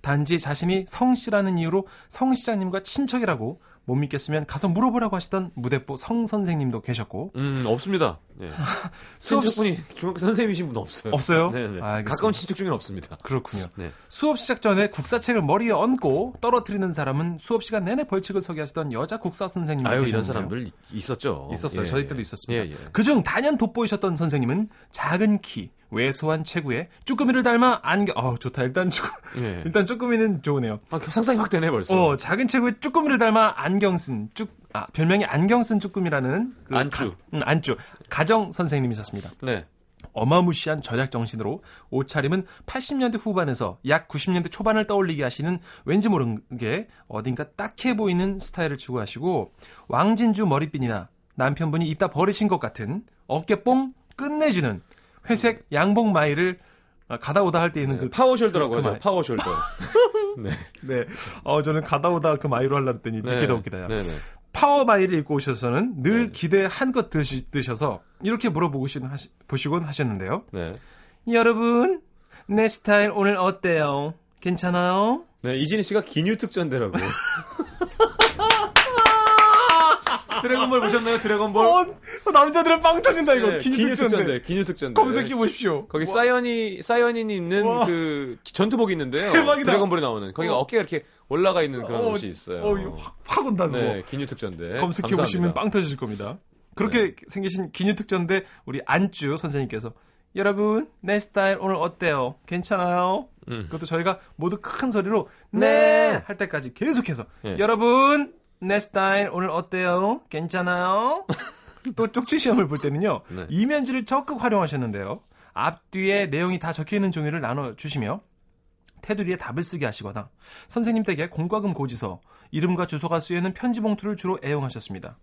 단지 자신이 성씨라는 이유로 성 시장님과 친척이라고 못 믿겠으면 가서 물어보라고 하시던 무대뽀 성 선생님도 계셨고 음, 없습니다. 네. 수업 친척분이 중학교 선생님이신 분 없어요. 없어요? 네, 네. 알겠습니다. 가까운 친척 중에는 없습니다. 그렇군요. 네. 수업 시작 전에 국사책을 머리에 얹고 떨어뜨리는 사람은 수업 시간 내내 벌칙을 서게 하시던 여자 국사 선생님 아유, 이런 사람들 있- 있었죠. 있었어요. 예, 저희 예. 때도 있었습니다. 예, 예. 그중 단연 돋보이셨던 선생님은 작은 키, 왜소한 체구에 쭈꾸미를 닮아 안경. 어 좋다. 일단 쭈 예. 일단 쭈꾸미는 좋으네요. 아, 상상이 확 되네, 벌써. 어 작은 체구에 쭈꾸미를 닮아 안경 쓴 쭈. 아 별명이 안경 쓴 쭈꾸미라는 그 안쭈. 가- 음, 안쭈 가정 선생님이셨습니다. 네. 어마무시한 절약 정신으로 옷차림은 80년대 후반에서 약 90년대 초반을 떠올리게 하시는 왠지 모르게 어딘가 딱해 보이는 스타일을 추구하시고 왕진주 머리핀이나 남편분이 입다 버리신 것 같은 어깨뽕 끝내주는 회색 양복 마이를 아, 가다 오다 할 때 있는 그 power shoulder라고 그 하죠. 말. power shoulder. 네. 네. 어, 저는 가다 오다 그 마이로 하려 했더니 네. 더 웃기다. 야. 네, 네. 파워 마이를 입고 오셔서는 늘 네. 기대 한껏 드셔서 이렇게 물어보고 하시, 보시곤 하셨는데요. 네. 여러분, 내 스타일 오늘 어때요? 괜찮아요? 네, 이진희 씨가 기뉴 특전대라고. 드래곤볼 보셨나요? 드래곤볼? 어, 남자들은 빵 터진다 이거. 네, 기뉴 특전대. 기뉴 특전대. 검색해 보십시오. 거기 와, 사이어인이 사이어인이 입는 와. 그 전투복이 있는데요. 대박이다. 드래곤볼에 나오는 거기가 어. 어. 어깨가 이렇게 올라가 있는 그런 어, 옷이 있어요. 어, 확, 확 온다 그거. 네, 기뉴 특전대. 검색해 보시면. 빵 터질 겁니다. 그렇게 생기신 기뉴 특전대 우리 안주 선생님께서 여러분, 내 스타일 오늘 어때요? 괜찮아요? 음. 그것도 저희가 모두 큰 소리로 네. 네할 때까지 계속해서 예. 여러분 내 스타일 오늘 어때요? 괜찮아요? 또 쪽지 시험을 볼 때는요 네. 이면지를 적극 활용하셨는데요 앞뒤에 내용이 다 적혀 있는 종이를 나눠 주시며 테두리에 답을 쓰게 하시거나 선생님 댁에 공과금 고지서 이름과 주소가 쓰여있는 편지 봉투를 주로 애용하셨습니다.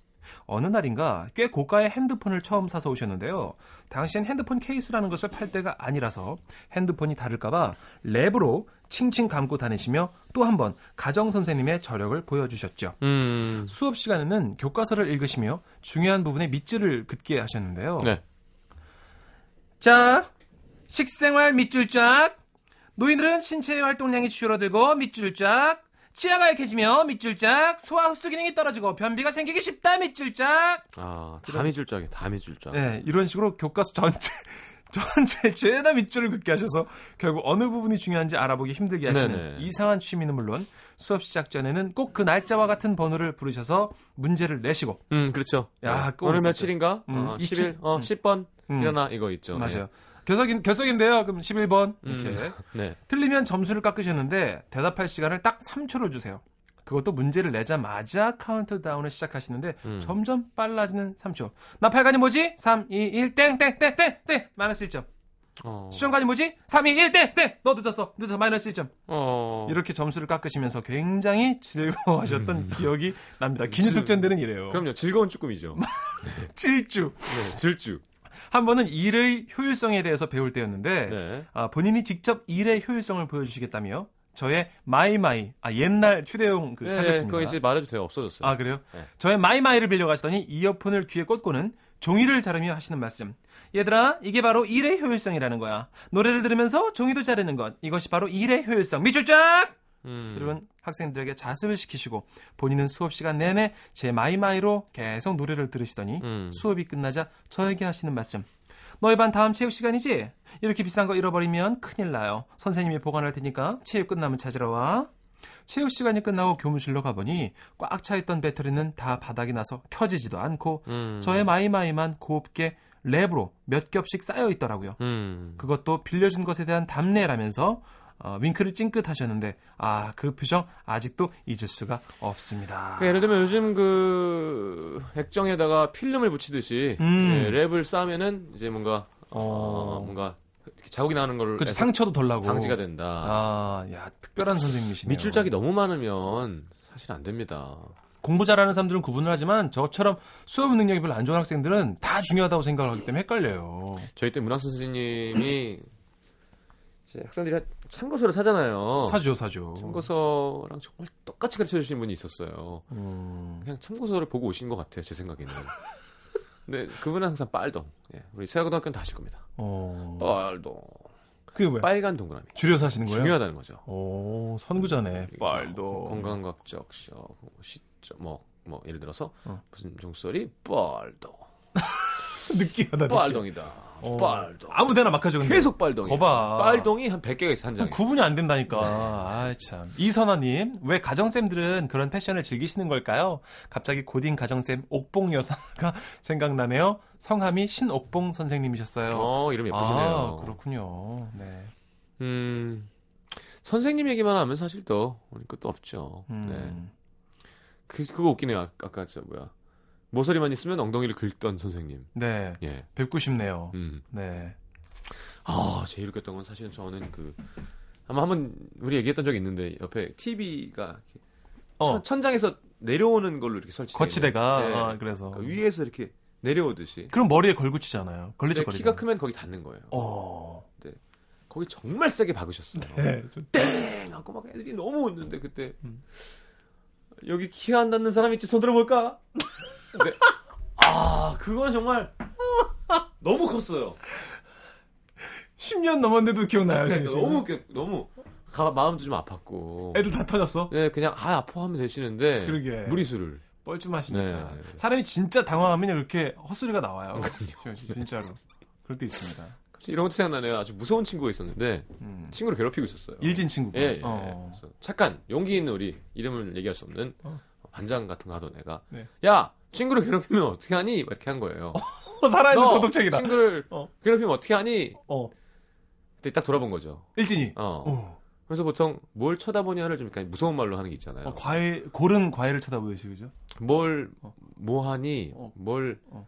어느 날인가 꽤 고가의 핸드폰을 처음 사서 오셨는데요. 당시엔 핸드폰 케이스라는 것을 팔 때가 아니라서 핸드폰이 다를까봐 랩으로 칭칭 감고 다니시며 또 한 번 가정 선생님의 저력을 보여주셨죠. 음. 수업 시간에는 교과서를 읽으시며 중요한 부분에 밑줄을 긋게 하셨는데요. 네. 자, 식생활 밑줄 쫙. 노인들은 신체의 활동량이 줄어들고 밑줄 쫙. 치아가 약해지며 밑줄 쫙. 소화 흡수 기능이 떨어지고 변비가 생기기 쉽다 밑줄 쫙. 아, 담이 줄짝이야, 담이 줄짝. 네, 이런 식으로 교과서 전체 전체 죄다 밑줄을 긋게 하셔서 결국 어느 부분이 중요한지 알아보기 힘들게 하시는 네네. 이상한 취미는 물론 수업 시작 전에는 꼭 그 날짜와 같은 번호를 부르셔서 문제를 내시고 음, 그렇죠. 야, 네. 오늘 있었죠. 며칠인가? 음, 어, 27, 10일, 어, 음. 10번 음. 일어나 이거 있죠. 맞아요. 교석인 교석인데요. 그럼 11번 이렇게 네. 네. 틀리면 점수를 깎으셨는데 대답할 시간을 딱 3초를 주세요. 그것도 문제를 내자마자 카운트다운을 시작하시는데 음. 점점 빨라지는 3초. 나 8간이 뭐지? 3, 2, 1, 땡, 땡, 땡, 땡, 땡. 마이너스 1점. 어. 수정간이 뭐지? 3, 2, 1, 땡, 땡. 너 늦었어. 늦어. 마이너스 1점. 어. 이렇게 점수를 깎으시면서 굉장히 즐거워하셨던 기억이 납니다. 기뉴 특전들은 이래요. 음. 그럼요. 즐거운 쭈꾸미죠. 질주. 네, 질주. 한 번은 일의 효율성에 대해서 배울 때였는데 네. 아, 본인이 직접 일의 효율성을 보여주시겠다며 저의 마이마이 아 옛날 휴대용 그 네, 카세트입니다. 그거 이제 말해도 돼요. 없어졌어요. 아 그래요? 네. 저의 마이마이를 빌려가시더니 이어폰을 귀에 꽂고는 종이를 자르며 하시는 말씀. 얘들아, 이게 바로 일의 효율성이라는 거야. 노래를 들으면서 종이도 자르는 것. 이것이 바로 일의 효율성. 쫙! 음. 그러면 학생들에게 자습을 시키시고 본인은 수업 시간 내내 제 마이마이로 계속 노래를 들으시더니 음. 수업이 끝나자 저에게 하시는 말씀. 너희 반 다음 체육 시간이지? 이렇게 비싼 거 잃어버리면 큰일 나요. 선생님이 보관할 테니까 체육 끝나면 찾으러 와. 체육 시간이 끝나고 교무실로 가보니 꽉 차있던 배터리는 다 바닥이 나서 켜지지도 않고 음. 저의 마이마이만 곱게 랩으로 몇 겹씩 싸여 있더라고요. 음. 그것도 빌려준 것에 대한 답례라면서 어, 윙크를 찡긋 하셨는데 아 그 표정 아직도 잊을 수가 없습니다. 그 예를 들면 요즘 그 액정에다가 필름을 붙이듯이 음. 예, 랩을 쌓으면은 이제 뭔가 어, 어. 뭔가 자국이 나는 걸 그렇죠. 상처도 덜 나고 방지가 된다. 아, 야 특별한 선생님이시네요. 밑줄짝이 너무 많으면 사실 안 됩니다. 공부 잘하는 사람들은 구분을 하지만 저처럼 수업 능력이 별로 안 좋은 학생들은 다 중요하다고 생각을 하기 때문에 헷갈려요. 저희 때 문학 선생님이 이제 학생들이 참고서를 사잖아요. 사죠, 사죠. 참고서랑 정말 똑같이 가르쳐 주신 분이 있었어요. 음, 그냥 참고서를 보고 오신 것 같아요, 제 생각에는. 근데 그분은 항상 빨동. 예, 우리 세아고등학교는 다 아실 겁니다. 어, 빨동. 그게 뭐야? 빨간 동그라미. 줄여서 하시는 거예요? 중요하다는 거죠. 오, 선구자네. 그래서 빨도. 건강과학적 뭐 시점 뭐, 뭐 예를 들어서 어. 무슨 종소리 빨동. 느끼하다. 느끼해. 빨동이다. 어. 빨동. 아무 데나 막 하죠. 근데. 계속 빨동이. 거봐. 빨동이 한 100개가 있어 한 장에. 구분이 안 된다니까. 아, 참. 이선아님, 왜 가정쌤들은 그런 패션을 즐기시는 걸까요? 갑자기 고딩 가정쌤 옥봉 여사가 생각나네요. 성함이 신옥봉 선생님이셨어요. 어, 이름 예쁘시네요. 아, 그렇군요. 네. 음. 선생님 얘기만 하면 사실 또 끝도 없죠. 음. 네. 그 그거 웃기네요. 아- 아까 저 뭐야. 모서리만 있으면 엉덩이를 긁던 선생님. 네. 예. 뵙고 싶네요. 음. 네. 아, 제일 웃겼던 건 사실은 저는 그 아마 한번 우리 얘기했던 적이 있는데 옆에 TV가 어, 천, 장에서 내려오는 걸로 이렇게 설치. 거치대가, 네. 아, 그래서. 그러니까 위에서 이렇게 내려오듯이. 그럼 머리에 걸붙이잖아요. 근데 걸리적거리죠. 키가 크면 거기 닿는 거예요. 어. 거기 정말 세게 박으셨어요. 네. 좀 땡 하고 막 애들이 너무 웃는데 그때 음. 여기 키 안 닿는 사람 있지 손 들어볼까? 근데 아 그거는 정말 너무 컸어요. 10년 넘었는데도 기억나요, 지금. 너무 웃겨, 너무 가, 마음도 좀 아팠고. 애들 다 터졌어? 네 그냥 아 아파 하면 되시는데 그러게. 무리수를. 뻘쭘하시니까. 네. 사람이 진짜 당황하면 이렇게 헛소리가 나와요. 진- 진짜로. 그럴 때 있습니다. 이런 것도 생각나네요. 아주 무서운 친구가 있었는데 음. 친구를 괴롭히고 있었어요. 일진 친구가. 예, 예. 어. 그래서 착한 용기 있는 우리 이름을 얘기할 수 없는 어. 반장 같은 거 하던 애가 네. 야 친구를 괴롭히면 어떻게 하니 이렇게 한 거예요. 어, 살아있는 너 도덕책이다. 친구를 어. 괴롭히면 어떻게 하니? 어. 그때 딱 돌아본 거죠. 일진이. 어. 어. 그래서 보통 뭘 쳐다보냐를 좀 약간 무서운 말로 하는 게 있잖아요. 어, 과일, 고른 과일을 쳐다보듯이, 그죠? 뭘, 어. 뭐 하니? 어. 뭘, 어.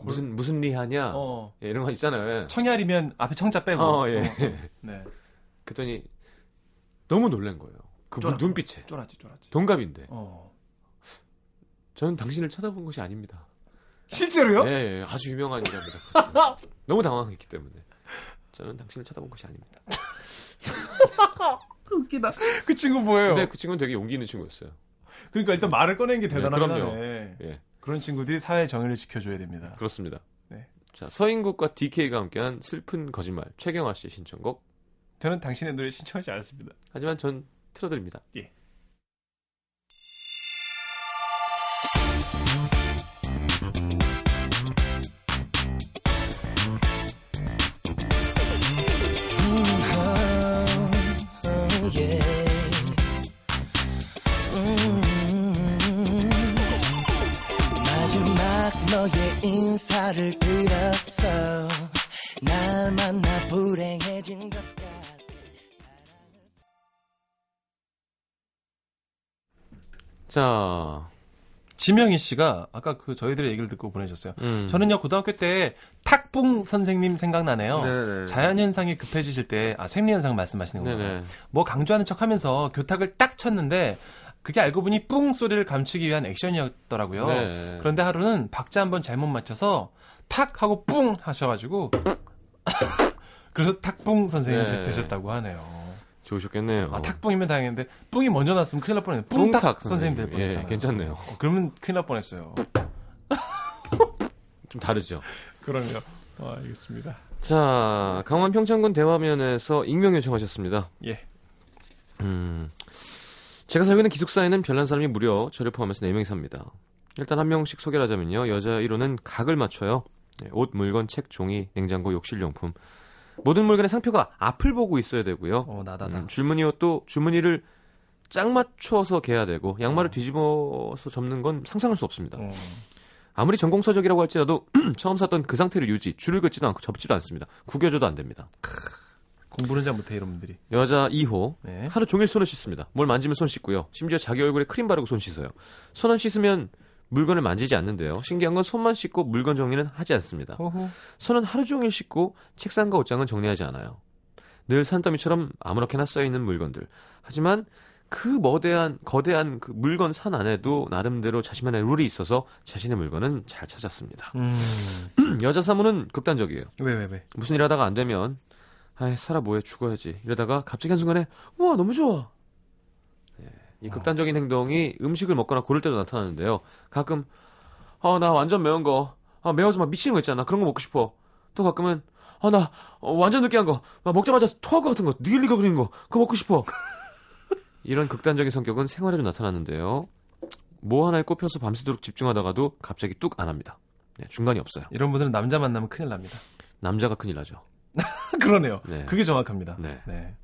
어, 무슨, 무슨 리 하냐? 어. 예, 이런 거 있잖아요. 청약이면 앞에 청자 빼고. 어, 예. 네. 그랬더니 너무 놀란 거예요. 그 쫄았구나. 눈빛에. 쫄았지, 쫄았지. 동갑인데. 어. 저는 당신을 쳐다본 것이 아닙니다. 실제로요? 예, 예, 아주 유명한 일입니다. 너무 당황했기 때문에. 저는 당신을 쳐다본 것이 아닙니다. 웃기다. 그 친구 뭐예요? 근데 그 친구는 되게 용기 있는 친구였어요. 그러니까 일단 말을 꺼낸 게 네, 대단하네. 그럼요. 네. 예, 그런 친구들이 사회 정의를 지켜줘야 됩니다. 그렇습니다. 네. 자, 서인국과 DK가 함께한 슬픈 거짓말. 최경화 씨의 신청곡. 저는 당신의 노래 신청하지 않았습니다. 하지만 전 틀어드립니다. 예. 너의 인사를 들었어 날 만나 불행해진 것 같아 자, 지명희 씨가 아까 그 저희들의 얘기를 듣고 보내셨어요. 음. 저는요 고등학교 때 탁붕 선생님 생각나네요. 네네. 자연 현상이 급해지실 때 아 생리 현상 말씀하시는 거예요. 네네. 뭐 강조하는 척하면서 교탁을 딱 쳤는데 그게 알고 보니 뿡 소리를 감추기 위한 액션이었더라고요. 네. 그런데 하루는 박자 한번 잘못 맞춰서 탁 하고 뿡 하셔가지고 그래서 탁붕 선생님 네. 되셨다고 하네요. 좋으셨겠네요. 아 탁붕이면 다행인데 뿡이 먼저 났으면 큰일 날 뻔했네. 뿡탁 뿡탁 선생님 될 선생님. 뻔했잖아요. 예, 괜찮네요. 어, 그러면 큰일 날 뻔했어요. 좀 다르죠. 그러네요. 아, 알겠습니다. 자, 강원 평창군 대화면에서 익명 요청하셨습니다. 예. 음, 제가 살고 있는 기숙사에는 별난 사람이 무려 저를 포함해서 4명이 삽니다. 일단 한 명씩 소개를 하자면요. 여자 1호는 각을 맞춰요. 네, 옷, 물건, 책, 종이, 냉장고, 욕실 용품. 모든 물건의 상표가 앞을 보고 있어야 되고요. 어, 나다다. 음, 줄무늬 또 줄무늬를 짝 맞춰서 개야 되고 양말을 뒤집어서 접는 건 상상할 수 없습니다. 어. 아무리 전공서적이라고 할지라도 처음 샀던 그 상태를 유지, 줄을 긋지도 않고 접지도 않습니다. 구겨져도 안 됩니다. 공부는 잘 못해 이런 분들이. 여자 2호 네. 하루 종일 손을 씻습니다. 뭘 만지면 손 씻고요. 심지어 자기 얼굴에 크림 바르고 손 씻어요. 손 안 씻으면 물건을 만지지 않는데요. 신기한 건 손만 씻고 물건 정리는 하지 않습니다. 호호. 손은 하루 종일 씻고 책상과 옷장은 정리하지 않아요. 늘 산더미처럼 아무렇게나 쌓여 있는 물건들. 하지만 그 머대한 거대한 그 물건 산 안에도 나름대로 자신만의 룰이 있어서 자신의 물건은 잘 찾았습니다. 음. 여자 사모는 극단적이에요. 왜, 왜, 왜? 무슨 일 하다가 안 되면 아이 살아 뭐해 죽어야지. 이러다가 갑자기 한순간에 우와 너무 좋아. 예, 이 극단적인 행동이 음식을 먹거나 고를 때도 나타나는데요. 가끔 아 나 완전 매운 거. 아, 매워서 막 미치는 거 있잖아. 그런 거 먹고 싶어. 또 가끔은 아 나 완전 느끼한 거. 막 먹자마자 토할 것 같은 거. 니글니글 그린 거. 그거 먹고 싶어. 이런 극단적인 성격은 생활에도 나타나는데요. 뭐 하나에 꼽혀서 밤새도록 집중하다가도 갑자기 뚝 안 합니다. 네, 중간이 없어요. 이런 분들은 남자 만나면 큰일 납니다. 남자가 큰일 나죠 그러네요. 네. 그게 정확합니다. 네. 네.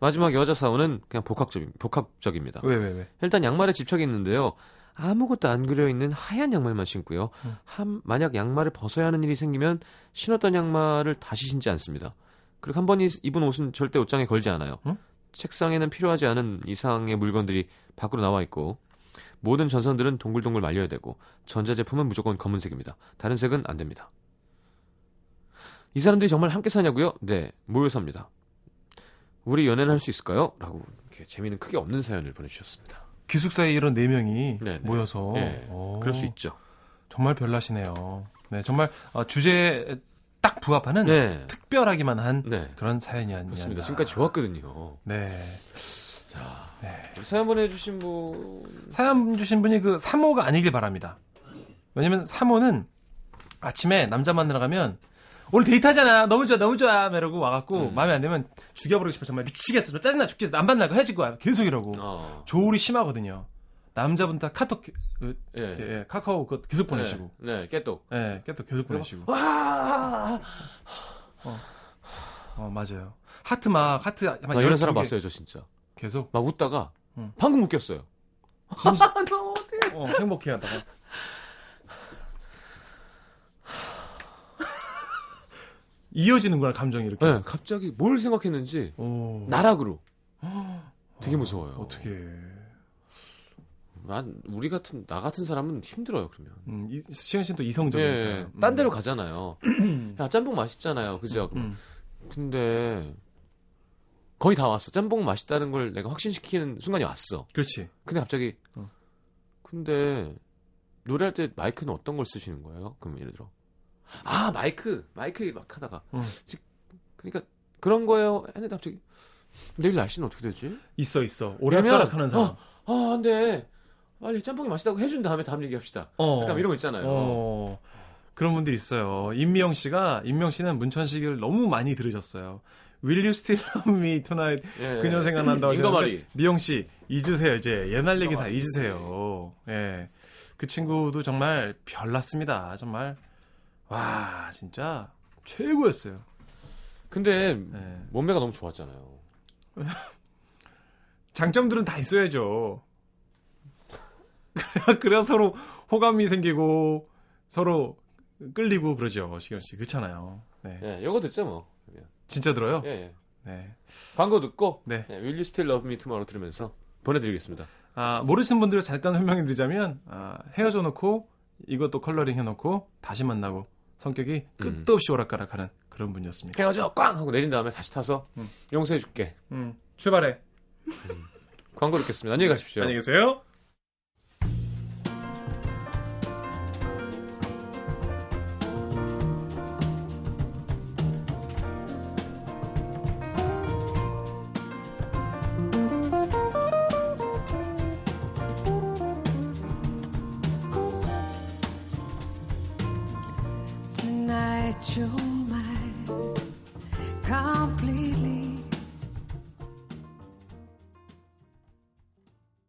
마지막 여자 사원은 그냥 복합적, 복합적입니다. 왜, 왜, 왜? 일단 양말에 집착이 있는데요. 아무것도 안 그려 있는 하얀 양말만 신고요. 음. 한, 만약 양말을 벗어야 하는 일이 생기면 신었던 양말을 다시 신지 않습니다. 그리고 한 번 입은 옷은 절대 옷장에 걸지 않아요. 음? 책상에는 필요하지 않은 이상의 물건들이 밖으로 나와 있고 모든 전선들은 동글동글 말려야 되고 전자제품은 무조건 검은색입니다. 다른 색은 안 됩니다. 이 사람들이 정말 함께 사냐고요? 네, 모여 삽니다. 우리 연애를 할수 있을까요? 라고 이렇게 재미는 크게 없는 사연을 보내주셨습니다. 기숙사에 이런 네 명이 네, 네. 모여서. 예, 오, 그럴 수 있죠. 정말 별나시네요. 네, 정말 어, 주제에 딱 부합하는 네, 특별하기만 한 네, 그런 사연이 아니냐. 그렇습니다. 지금까지 좋았거든요. 네. 자, 네. 사연 보내주신 분, 사연 주신 분이 그 3호가 아니길 바랍니다. 왜냐면 3호는 아침에 남자 만나러 가면 오늘 데이트하잖아. 너무 좋아, 너무 좋아. 이러고 와갖고 음. 마음에 안 들면 죽여버리고 싶어. 정말 미치겠어. 정말 짜증나 죽겠어. 안 만날 거 헤어질 거야. 계속 이러고. 어, 조울이 심하거든요. 남자분 다 카톡, 그, 예, 예, 카카오 그거 계속 보내시고. 네, 네, 깨똑. 예, 계속 계속 보내시고. 와, 어, 맞아요. 하트 막, 하트. 막 나 이런 12개 사람 봤어요, 저 진짜. 계속. 막 웃다가 응. 방금 웃겼어요. 진짜, 나 어떡해. 어, 행복해 하다가. 이어지는구나, 감정이 이렇게. 네, 갑자기 뭘 생각했는지 오. 나락으로. 되게 무서워요. 어떻게. 난 우리 같은 나 같은 사람은 힘들어요 그러면. 음, 이, 시현 씨는 또 이성적이니까. 예, 음. 딴 데로 가잖아요. 야 짬뽕 맛있잖아요, 그죠? 음. 근데 거의 다 왔어. 짬뽕 맛있다는 걸 내가 확신시키는 순간이 왔어. 그렇지. 근데 갑자기 어. 근데 노래할 때 마이크는 어떤 걸 쓰시는 거예요? 그럼 예를 들어 아 마이크 마이크 막 하다가 응. 즉, 그러니까 그런 거예요. 했는데 갑자기 내일 날씨는 어떻게 되지? 있어 있어. 그러면, 오락가락 하는 사람. 어, 아, 근데 빨리 짬뽕이 맛있다고 해준 다음에 다음 얘기합시다. 어. 약간 이런 거 있잖아요. 어, 그런 분들이 있어요. 임미영 씨가, 임미영 씨는 문천식을 너무 많이 들으셨어요. Will you still love me tonight? 예. 그녀 생각난다고. 하셨는데, 미영 씨, 잊으세요. 이제 옛날 얘기 다 잊으세요. 예. 그 친구도 정말 별났습니다. 정말. 와, 진짜 최고였어요. 근데 예. 몸매가 너무 좋았잖아요. 장점들은 다 있어야죠. 그래야, 서로 호감이 생기고, 서로 끌리고 그러죠. 시경 씨. 그렇잖아요. 네. 예, 요거 듣죠 뭐. 진짜 들어요? 예, 예. 네. 광고 듣고 네. 예, Will You Still Love Me Tomorrow 들으면서 보내드리겠습니다. 아, 모르시는 분들 잠깐 설명해 드리자면, 아, 헤어져 놓고, 이것도 컬러링 해놓고, 다시 만나고, 성격이 끝도 없이 오락가락하는 그런 분이었습니다. 헤어져 꽝 하고 내린 다음에 다시 타서 음. 용서해줄게. 음, 출발해. 광고 듣겠습니다. 안녕히 가십시오. 안녕히 계세요.